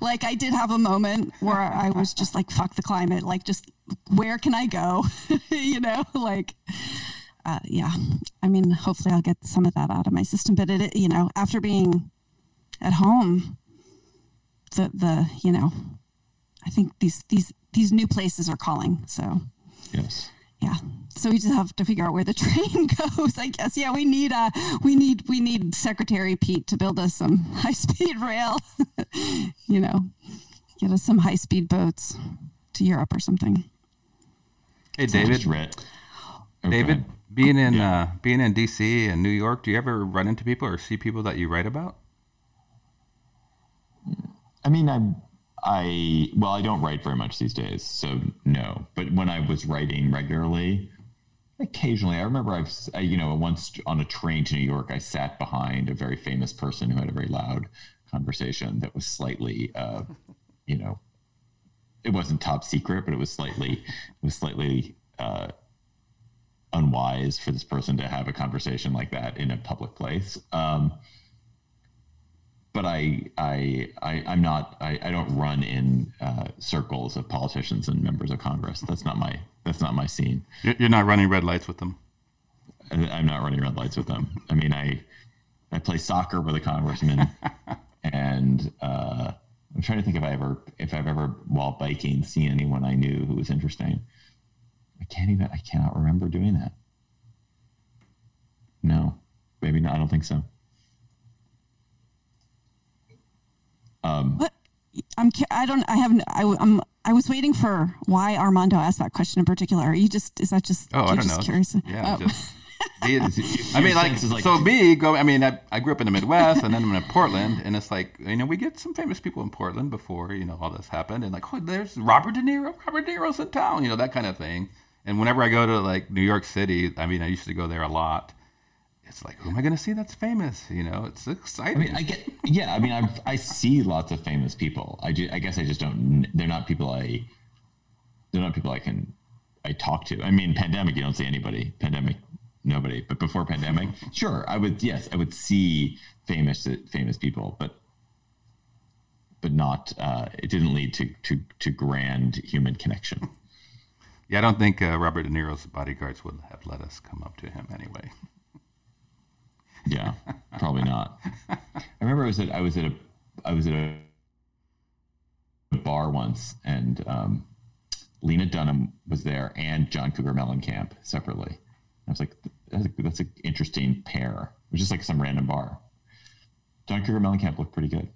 like I did have a moment where I was just like, fuck the climate. Like, just where can I go? you know, like, uh, yeah. I mean, hopefully I'll get some of that out of my system. But it, you know, after being at home, the the you know, I think these these these new places are calling. So, yes, yeah. so we just have to figure out where the train goes. I guess. Yeah, we need uh we need we need Secretary Pete to build us some high speed rail. you know, get us some high speed boats to Europe or something. Hey, So I David. just Okay. David, being in uh, being in DC and New York, do you ever run into people or see people that you write about? I mean, I'm, I, well, I don't write very much these days, so no. But when I was writing regularly, occasionally, I remember I've, I, you know, once on a train to New York, I sat behind a very famous person who had a very loud conversation that was slightly, uh, you know, it wasn't top secret, but it was slightly, it was slightly, uh, unwise for this person to have a conversation like that in a public place. Um, but I, I, I, I'm not. I, I don't run in uh, circles of politicians and members of Congress. That's not my. That's not my scene. You're not running red lights with them. I'm not running red lights with them. I mean, I, I play soccer with a congressman, and uh, I'm trying to think if I ever, if I've ever while biking seen anyone I knew who was interesting. I can't even. I cannot remember doing that. No, maybe not. I don't think so. Um, what? I'm. I don't. I haven't. I, I'm I was waiting for why Armando asked that question in particular. Are you just? Is that just? Oh, I you're don't just know. Curious? Yeah, Oh. just. I mean, like, like- so me go. I mean, I, I grew up in the Midwest, and then I'm in Portland, and it's like you know we get some famous people in Portland before you know all this happened, and like oh, there's Robert De Niro. Robert De Niro's in town, you know that kind of thing. And whenever I go to like New York City, I mean, I used to go there a lot. It's like, who am I going to see that's famous? You know, it's exciting. I mean, I get, yeah. I mean, I I see lots of famous people. I, ju- I guess I just don't. They're not people I. They're not people I can. I talk to. I mean, pandemic, you don't see anybody. Pandemic, nobody. But before pandemic, sure, I would. Yes, I would see famous famous people, but but not. Uh, it didn't lead to to to grand human connection. yeah, I don't think uh, Robert De Niro's bodyguards would have let us come up to him anyway. Yeah, probably not. I remember I was at I was at a I was at a bar once, and um, Lena Dunham was there, and John Cougar Mellencamp separately. I was like, that's, a, that's an interesting pair. It was just like some random bar. John Cougar Mellencamp looked pretty good.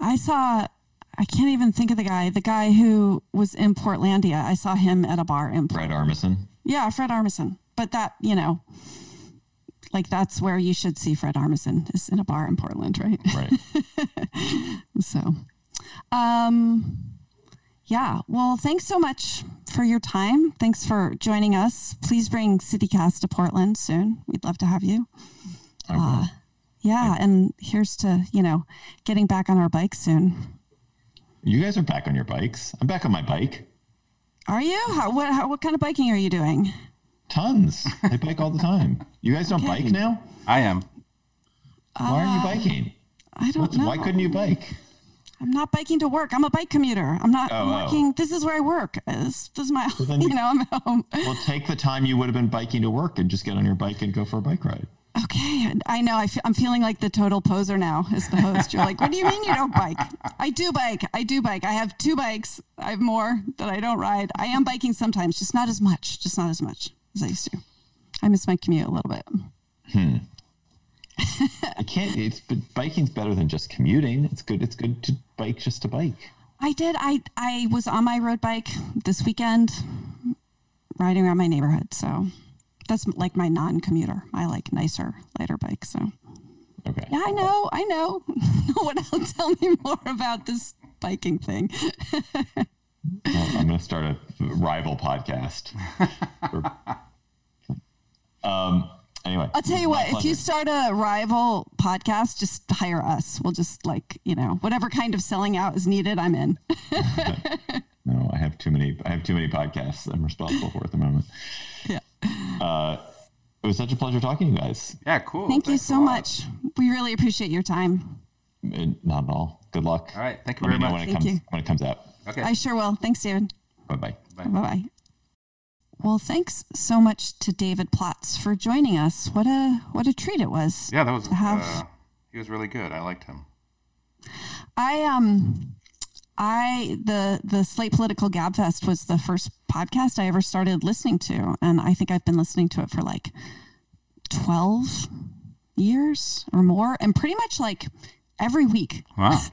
I saw. I can't even think of the guy. The guy who was in Portlandia. I saw him at a bar in. Port- Fred Armisen. yeah, Fred Armisen. But that you know, like that's where you should see Fred Armisen is in a bar in Portland, right? Right. So, um, yeah. Well, thanks so much for your time. Thanks for joining us. Please bring City Cast to Portland soon. We'd love to have you. Will. Yeah, and here's to you know getting back on our bikes soon. you guys are back on your bikes. I'm back on my bike. Are you? How, what how, what kind of biking are you doing? Tons. I bike all the time. You guys don't Okay. bike now? I am. Why aren't you uh, biking? I don't What's, know. why couldn't you bike? I'm not biking to work. I'm a bike commuter. I'm not Oh, oh. working. This is where I work. This, this is my, then you you- know, I'm at home. Well, take the time you would have been biking to work and just get on your bike and go for a bike ride. Okay, I know. I fe- I'm feeling like the total poser now as the host. You're like, what do you mean you don't bike? I do bike. I do bike. I have two bikes. I have more that I don't ride. I am biking sometimes, just not as much. Just not as much as I used to. I miss my commute a little bit. Hmm. I can't. It's but biking's better than just commuting. It's good. It's good to bike just to bike. I did. I I was on my road bike this weekend, riding around my neighborhood. So that's like my non-commuter. I like nicer, lighter bike. So Okay. yeah, I know. I know. no one else tell me more about this biking thing. Well, I'm going to start a rival podcast. um. Anyway, I'll tell you my what, if you start a rival podcast, just hire us. We'll just like, you know, whatever kind of selling out is needed, I'm in. no, I have too many. I have too many podcasts I'm responsible for at the moment. yeah. Uh, it was such a pleasure talking to you guys. Yeah, cool. Thank you Thanks a so much. We really appreciate your time. And not at all. Good luck. All right, thank you Let me very know much. when it Thank comes you. when it comes out. Okay. I sure will. Thanks, David. Bye bye. Bye. Bye bye. Well, thanks so much to David Plotz for joining us. What a what a treat it was. Yeah, that was. to have- Uh, he was really good. I liked him. I um I the the Slate Political Gabfest was the first podcast I ever started listening to, and I think I've been listening to it for like twelve years or more, and pretty much like every week. Wow.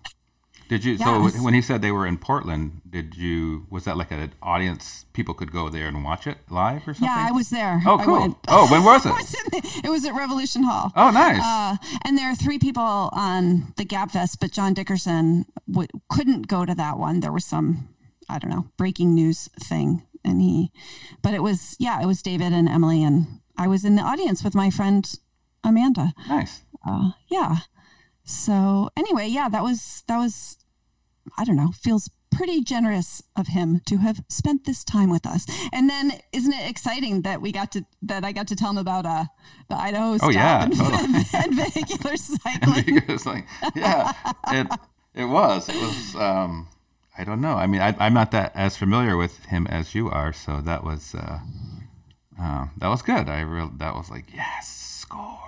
Did you? Yes. So when he said they were in Portland, did you? Was that like an audience? People could go there and watch it live or something? Yeah, I was there. Oh, cool. Oh, when was it? was the- it was at Revolution Hall. Oh, nice. Uh, and there are three people on the Gabfest, but John Dickerson w- couldn't go to that one. There was some, I don't know, breaking news thing, and he, but it was yeah, it was David and Emily, and I was in the audience with my friend Amanda. nice. Uh, yeah. So anyway, yeah, that was that was, I don't know, feels pretty generous of him to have spent this time with us. And then isn't it exciting that we got to that I got to tell him about uh the Idaho stop yeah, and, totally. and vehicular cycling. Yeah, it it was. It was. Um, I don't know. I mean, I, I'm not that as familiar with him as you are, so that was uh, uh, that was good. I real that was like yes, score.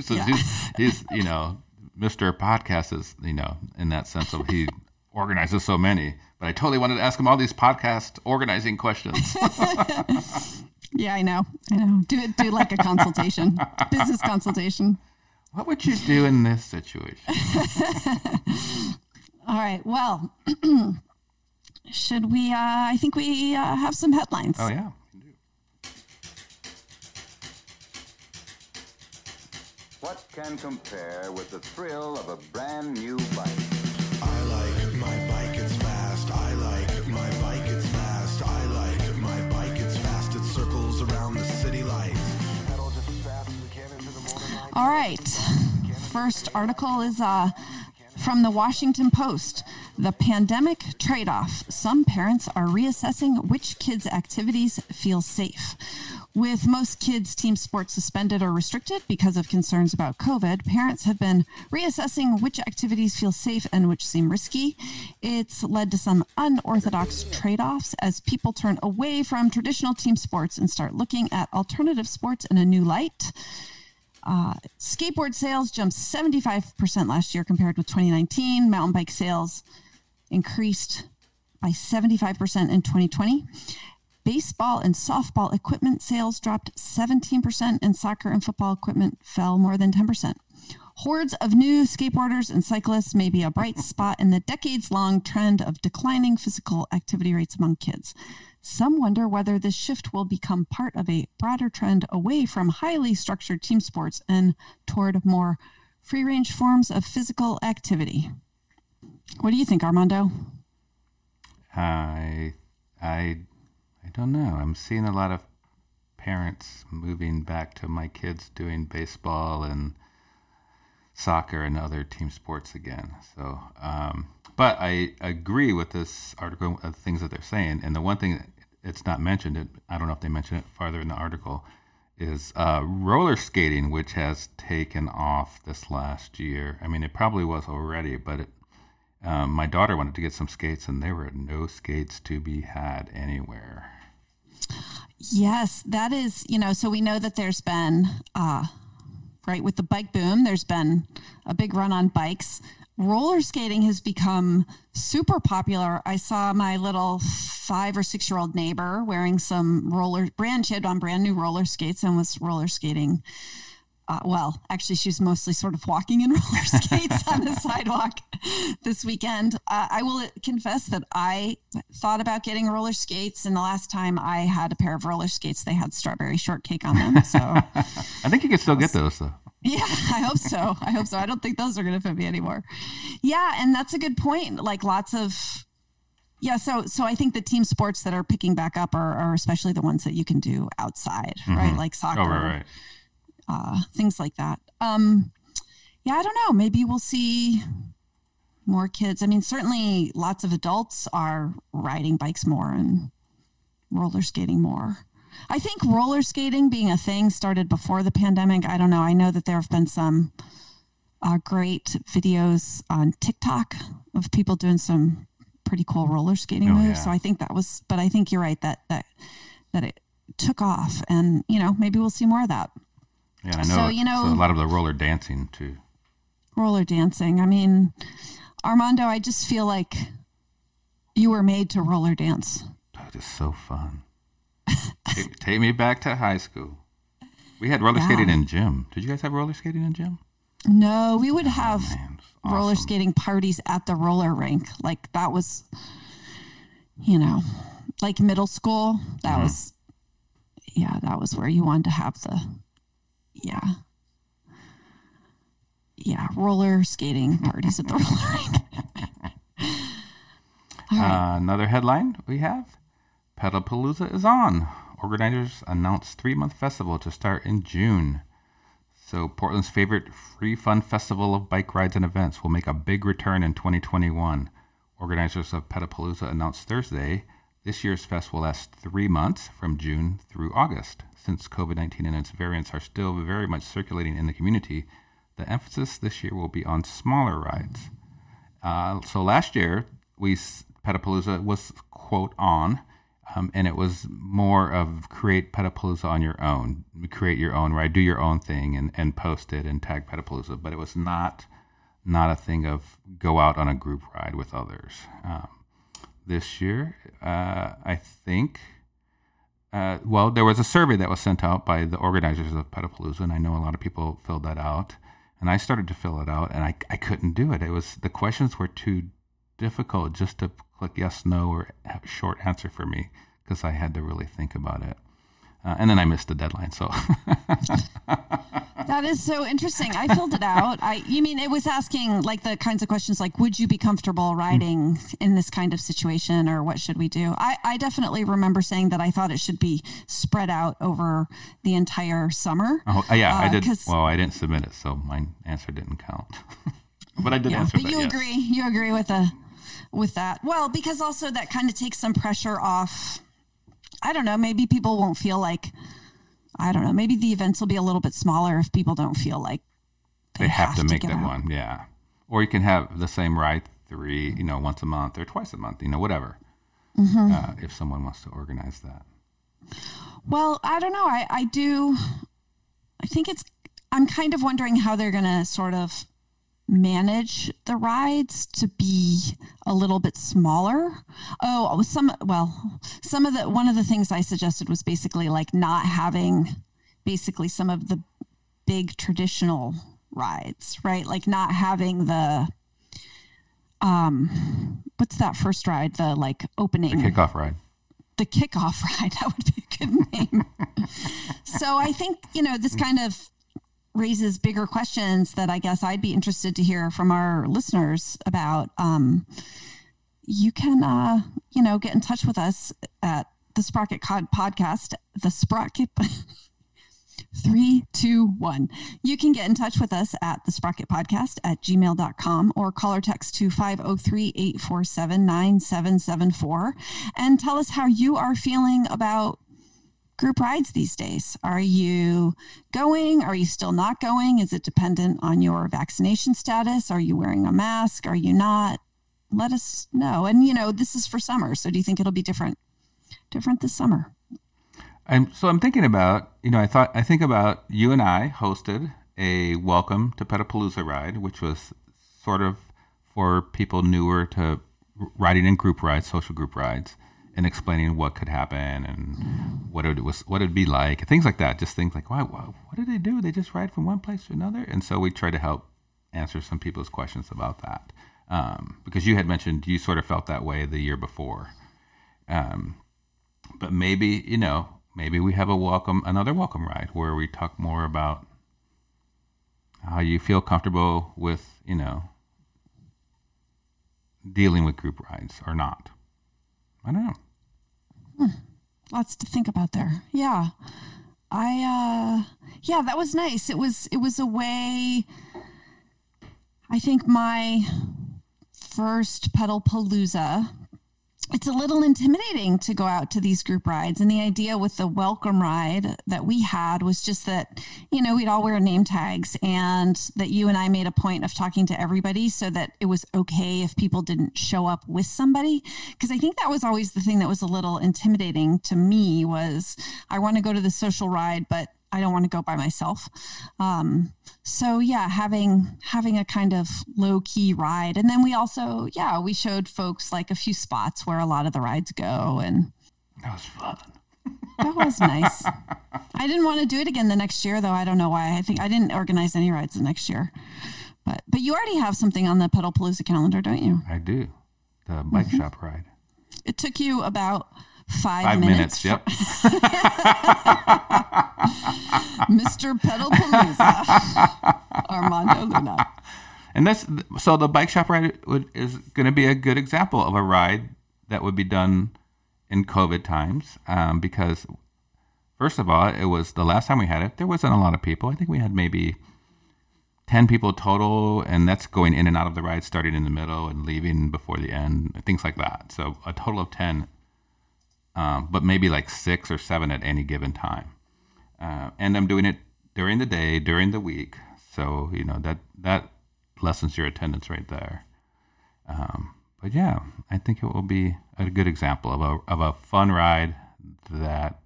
so Yeah. he's, he's you know Mr. Podcast is you know in that sense of he organizes so many. But I totally wanted to ask him all these podcast organizing questions. yeah, I know. I know. Do it do like a consultation. Business consultation. what would you do in this situation? All right. Well, should we uh I think we uh, have some headlines. Oh yeah. What can compare with the thrill of a brand new bike? I like my bike, it's fast. I like my bike, it's fast. I like my bike, it's fast. It circles around the city lights. Pedal just as fast as we can into the morning light. All right. First article is uh, from the Washington Post. The pandemic trade off. Some parents are reassessing which kids' activities feel safe. With most kids' team sports suspended or restricted because of concerns about COVID, parents have been reassessing which activities feel safe and which seem risky. It's led to some unorthodox trade offs as people turn away from traditional team sports and start looking at alternative sports in a new light. Uh, skateboard sales jumped 75% last year compared with 2019. Mountain bike sales increased by 75% in 2020. Baseball and softball equipment sales dropped 17%, and soccer and football equipment fell more than 10%. Hordes of new skateboarders and cyclists may be a bright spot in the decades long trend of declining physical activity rates among kids. Some wonder whether this shift will become part of a broader trend away from highly structured team sports and toward more free range forms of physical activity. What do you think, Armando? I, I, don't know. I'm seeing a lot of parents moving back to my kids doing baseball and soccer and other team sports again. So, um, but I agree with this article, uh, things that they're saying. And the one thing it's not mentioned, it, I don't know if they mention it farther in the article, is uh, roller skating, which has taken off this last year. I mean, it probably was already, but it, um, my daughter wanted to get some skates, and there were no skates to be had anywhere. Yes, that is, you know, so we know that there's been, uh, right, with the bike boom, there's been a big run on bikes. Roller skating has become super popular. I saw my little five or six year old neighbor wearing some roller brand, she had on brand new roller skates and was roller skating. Uh, well, actually, she was mostly sort of walking in roller skates on the sidewalk this weekend. Uh, I will confess that I thought about getting roller skates, and the last time I had a pair of roller skates, they had strawberry shortcake on them. So, I think you can still get those though. yeah, I hope so. I hope so. I don't think those are going to fit me anymore. Yeah, and that's a good point. Like lots of. Yeah, so so I think the team sports that are picking back up are, are especially the ones that you can do outside, right? Like soccer, Oh, right, right. Uh, things like that. Um, yeah, I don't know. Maybe we'll see more kids. I mean, certainly lots of adults are riding bikes more and roller skating more. I think roller skating being a thing started before the pandemic. I don't know. I know that there have been some uh, great videos on TikTok of people doing some pretty cool roller skating Oh, moves. yeah. So I think that was, but I think you're right that that that it took off, and you know maybe we'll see more of that. Yeah, I know, So, you know- a lot of the roller dancing too. roller dancing. I mean, Armando, I just feel like You were made to roller dance. That is so fun. take, take me back to high school. We had roller Yeah. skating in gym. Did you guys have roller skating in gym? No, we would have Man, it's roller skating parties at the roller rink. Like that was, you know, like middle school. That Mm-hmm. was, yeah, that was where you wanted to have the, yeah, yeah, roller skating parties at the roller. All right. Uh, another headline we have Pedalpalooza is on. Organizers announced three month festival to start in June. So, Portland's favorite free fun festival of bike rides and events will make a big return in 2021. Organizers of Pedalpalooza announced Thursday this year's fest will last three months from June through August. Since COVID 19 and its variants are still very much circulating in the community, the emphasis this year will be on smaller rides. Uh, so last year, we Pedalpalooza was quote on, um, and it was more of create Pedalpalooza on your own, create your own ride, do your own thing, and, and post it and tag Pedalpalooza. But it was not not a thing of go out on a group ride with others. Um, this year, uh, I think. Uh, well, there was a survey that was sent out by the organizers of Pedalpalooza, and I know a lot of people filled that out. And I started to fill it out, and I, I couldn't do it. It was the questions were too difficult just to click yes, no, or short answer for me because I had to really think about it. Uh, and then I missed the deadline, so That is so interesting. I filled it out. I you mean it was asking like the kinds of questions like would you be comfortable riding in this kind of situation or what should we do? I, I definitely remember saying that I thought it should be spread out over the entire summer. oh, yeah, I did. Well, I didn't submit it, so my answer didn't count. but I did yeah, answer but that. you yes. agree. You agree with the with that. Well, because also that kind of takes some pressure off. I don't know. Maybe people won't feel like. I don't know. Maybe the events will be a little bit smaller if people don't feel like They have, to make that out. one, yeah. Or you can have the same ride three, you know, once a month or twice a month, you know, whatever. Mm-hmm. Uh, if someone wants to organize that. Well, I don't know. I, I do. I think it's. I'm kind of wondering how they're going to sort of manage the rides to be a little bit smaller. Oh, some. Well, some of the one of the things I suggested was basically like not having basically some of the big traditional rides, right? Like not having the. Um, what's that first ride? The like opening the Kickoff ride. the kickoff ride. That would be a good name. so I think, you know, this kind of raises bigger questions that I guess I'd be interested to hear from our listeners about. Um, you can, uh, you know, get in touch with us at the Sprocket Cod podcast, the Sprocket. Three, two, one. You can get in touch with us at the Sprocket Podcast at gmail.com or call or text to 503 847 9774 and tell us how you are feeling about group rides these days. Are you going? Are you still not going? Is it dependent on your vaccination status? Are you wearing a mask? Are you not? Let us know. And, you know, this is for summer. So do you think it'll be different? Different this summer? I'm so I'm thinking about you know I thought I think about you and I hosted a welcome to Pedalpalooza ride, which was sort of for people newer to riding in group rides, social group rides, and explaining what could happen and what it was what it'd be like, things like that. Just things like, wow, wow, what did they do? They just ride from one place to another, and so we try to help answer some people's questions about that um, because you had mentioned you sort of felt that way the year before. Um, but maybe you know maybe we have a welcome another welcome ride where we talk more about how you feel comfortable with you know dealing with group rides or not i don't know lots to think about there. Yeah. I uh yeah, that was nice. It was it was a way I think my first Pedalpalooza it's a little intimidating to go out to these group rides. And the idea with the welcome ride that we had was just that, you know, we'd all wear name tags and that you and I made a point of talking to everybody so that it was okay if people didn't show up with somebody. Cause I think that was always the thing that was a little intimidating to me was I want to go to the social ride, but I don't want to go by myself. Um, so yeah, having having a kind of low key ride, and then we also yeah we showed folks like a few spots where a lot of the rides go, and That was fun. that was nice. I didn't want to do it again the next year though. I don't know why. I think I didn't organize any rides the next year, but but you already have something on the Pedalpalooza calendar, don't you? I do. The bike Mm-hmm. shop ride. It took you about five, Five minutes. Yep. Mr. Pedal Palooza, Armando Luna. And this, so the bike shop ride would, is going to be a good example of a ride that would be done in COVID times um, because first of all, it was the last time we had it. There wasn't a lot of people. I think we had maybe ten people total, and that's going in and out of the ride, starting in the middle and leaving before the end, things like that. So a total of ten, um, but maybe like six or seven at any given time. Uh, and I'm doing it during the day, during the week. So you know that that lessens your attendance right there. Um, but yeah, I think it will be a good example of a of a fun ride that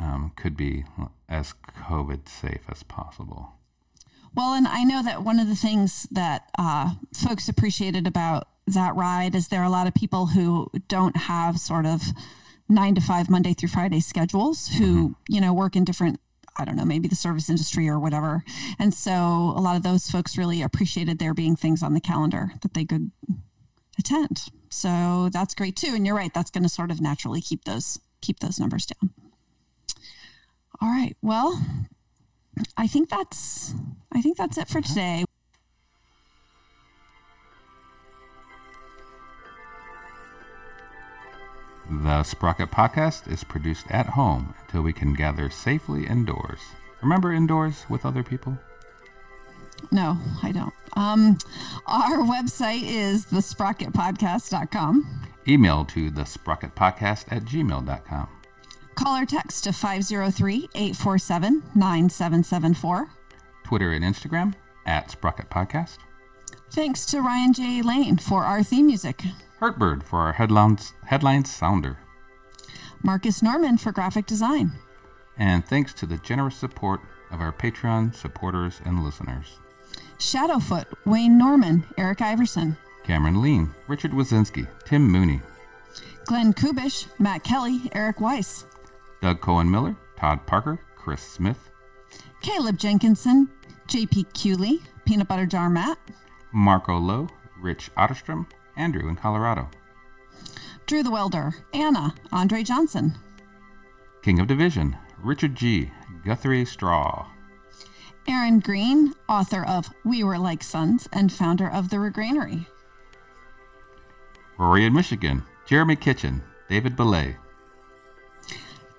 um, could be as COVID safe as possible. Well, and I know that one of the things that uh, folks appreciated about that ride is there are a lot of people who don't have sort of nine to five Monday through Friday schedules who, mm-hmm. you know, work in different, I don't know, maybe the service industry or whatever. And so a lot of those folks really appreciated there being things on the calendar that they could attend. So that's great too. And you're right, that's going to sort of naturally keep those keep those numbers down. All right. Well, I think that's I think that's it for today. The Sprocket Podcast is produced at home until we can gather safely indoors. Remember indoors with other people? No, I don't. Um, our website is thesprocketpodcast.com. Email to the sprocketpodcast at gmail.com. Call or text to 503 847 9774. Twitter and Instagram at Sprocket Podcast. Thanks to Ryan J. Lane for our theme music, Hurtbird for our headlines, headlines sounder. Marcus Norman for graphic design, And thanks to the generous support of our Patreon supporters and listeners. Shadowfoot, Wayne Norman, Eric Iverson, Cameron Lean, Richard Wazinski, Tim Mooney, Glenn Kubish, Matt Kelly, Eric Weiss, Doug Cohen Miller, Todd Parker, Chris Smith, Caleb Jenkinson, JP Cooley, Peanut Butter Jar Matt, Marco Lowe, Rich Otterstrom, Andrew in Colorado, Drew the Welder, Anna, Andre Johnson, King of Division, Richard G., Guthrie Straw, Aaron Green, author of We Were Like Sons and founder of The Regranary. Rory in Michigan, Jeremy Kitchen, David Belay,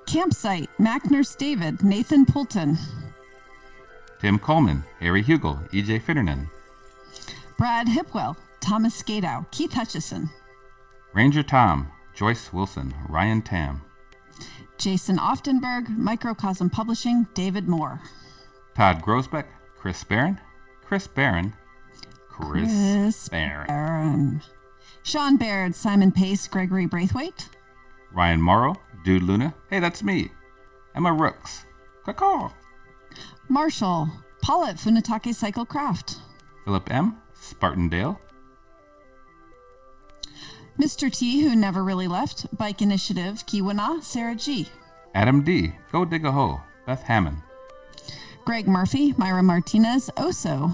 Campsite, Mac Nurse David, Nathan Poulton, Tim Coleman, Harry Hugel, EJ Finnernan, Brad Hipwell, Thomas Skadow, Keith Hutchison, Ranger Tom, Joyce Wilson, Ryan Tam, Jason Oftenberg, Microcosm Publishing, David Moore, Todd Grosbeck, Chris Barron, Chris Barron, Chris, Chris Barron, Aaron, Sean Baird, Simon Pace, Gregory Braithwaite, Ryan Morrow, Dude Luna, hey, that's me, Emma Rooks, Caw Marshall, Paul at Funatake Cycle Craft, Philip M., Spartandale, Mr. T, who never really left, Bike Initiative, Kiwana, Sarah G, Adam D., Go Dig a Hole, Beth Hammond, Greg Murphy, Myra Martinez, Oso,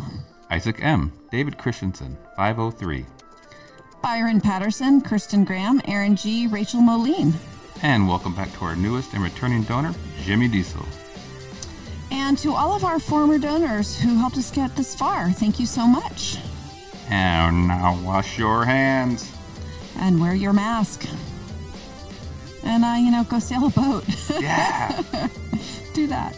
Isaac M., David Christensen, 503, Byron Patterson, Kirsten Graham, Aaron G, Rachel Moline. and welcome back to our newest and returning donor, Jimmy Diesel. And to all of our former donors who helped us get this far, thank you so much. And now wash your hands. And wear your mask. And, uh, you know, go sail a boat. Yeah. Do that.